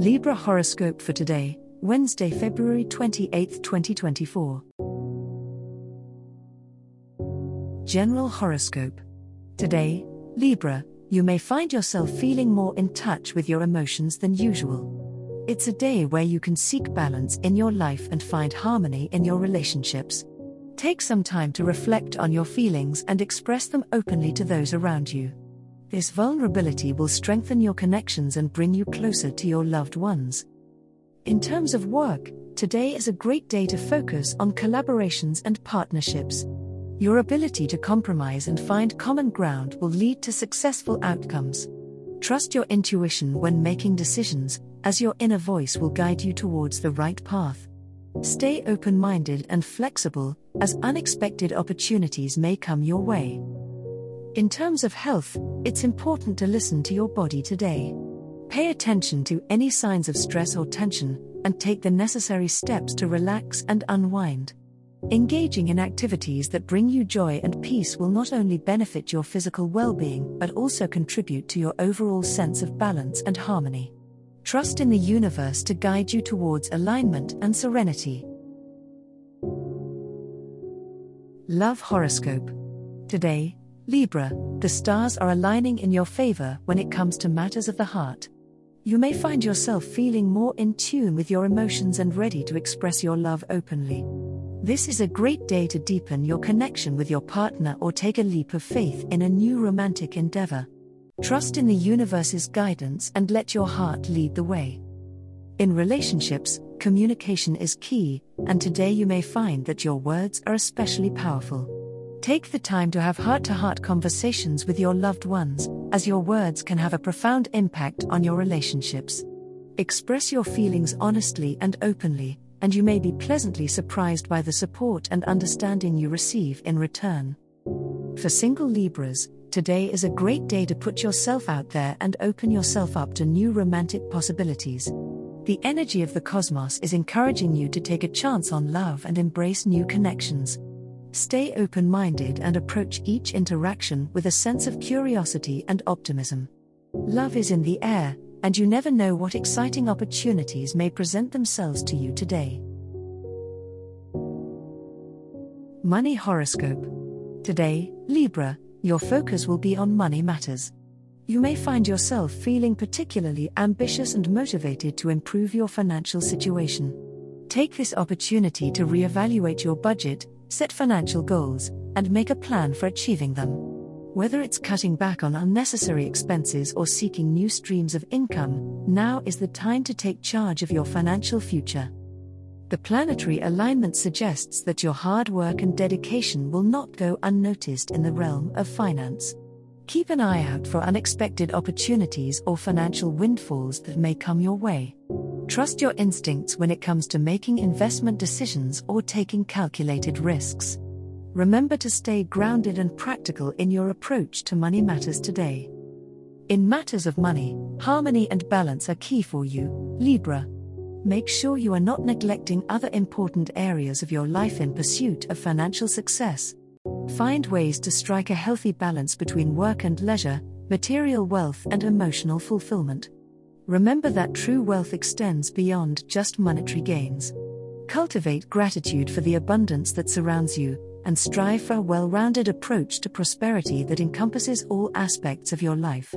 Libra horoscope for today, Wednesday, February 28, 2024. General horoscope. Today, Libra, you may find yourself feeling more in touch with your emotions than usual. It's a day where you can seek balance in your life and find harmony in your relationships. Take some time to reflect on your feelings and express them openly to those around you. This vulnerability will strengthen your connections and bring you closer to your loved ones. In terms of work, today is a great day to focus on collaborations and partnerships. Your ability to compromise and find common ground will lead to successful outcomes. Trust your intuition when making decisions, as your inner voice will guide you towards the right path. Stay open minded and flexible, as unexpected opportunities may come your way. In terms of health, it's important to listen to your body today. Pay attention to any signs of stress or tension, and take the necessary steps to relax and unwind. Engaging in activities that bring you joy and peace will not only benefit your physical well being but also contribute to your overall sense of balance and harmony. Trust in the universe to guide you towards alignment and serenity. Love Horoscope. Today, Libra, the stars are aligning in your favor when it comes to matters of the heart. You may find yourself feeling more in tune with your emotions and ready to express your love openly. This is a great day to deepen your connection with your partner or take a leap of faith in a new romantic endeavor. Trust in the universe's guidance and let your heart lead the way. In relationships, communication is key, and today you may find that your words are especially powerful. Take the time to have heart to heart conversations with your loved ones, as your words can have a profound impact on your relationships. Express your feelings honestly and openly, and you may be pleasantly surprised by the support and understanding you receive in return. For single Libras, today is a great day to put yourself out there and open yourself up to new romantic possibilities. The energy of the cosmos is encouraging you to take a chance on love and embrace new connections. Stay open minded and approach each interaction with a sense of curiosity and optimism. Love is in the air, and you never know what exciting opportunities may present themselves to you today. Money Horoscope. Today, Libra, your focus will be on money matters. You may find yourself feeling particularly ambitious and motivated to improve your financial situation. Take this opportunity to reevaluate your budget, set financial goals, and make a plan for achieving them. Whether it's cutting back on unnecessary expenses or seeking new streams of income, now is the time to take charge of your financial future. The planetary alignment suggests that your hard work and dedication will not go unnoticed in the realm of finance. Keep an eye out for unexpected opportunities or financial windfalls that may come your way. Trust your instincts when it comes to making investment decisions or taking calculated risks. Remember to stay grounded and practical in your approach to money matters today. In matters of money, harmony and balance are key for you, Libra. Make sure you are not neglecting other important areas of your life in pursuit of financial success. Find ways to strike a healthy balance between work and leisure, material wealth and emotional fulfillment. Remember that true wealth extends beyond just monetary gains. Cultivate gratitude for the abundance that surrounds you, and strive for a well rounded approach to prosperity that encompasses all aspects of your life.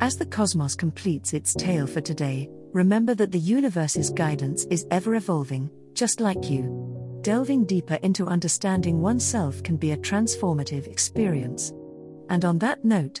As the cosmos completes its tale for today, remember that the universe's guidance is ever evolving, just like you. Delving deeper into understanding oneself can be a transformative experience. And on that note,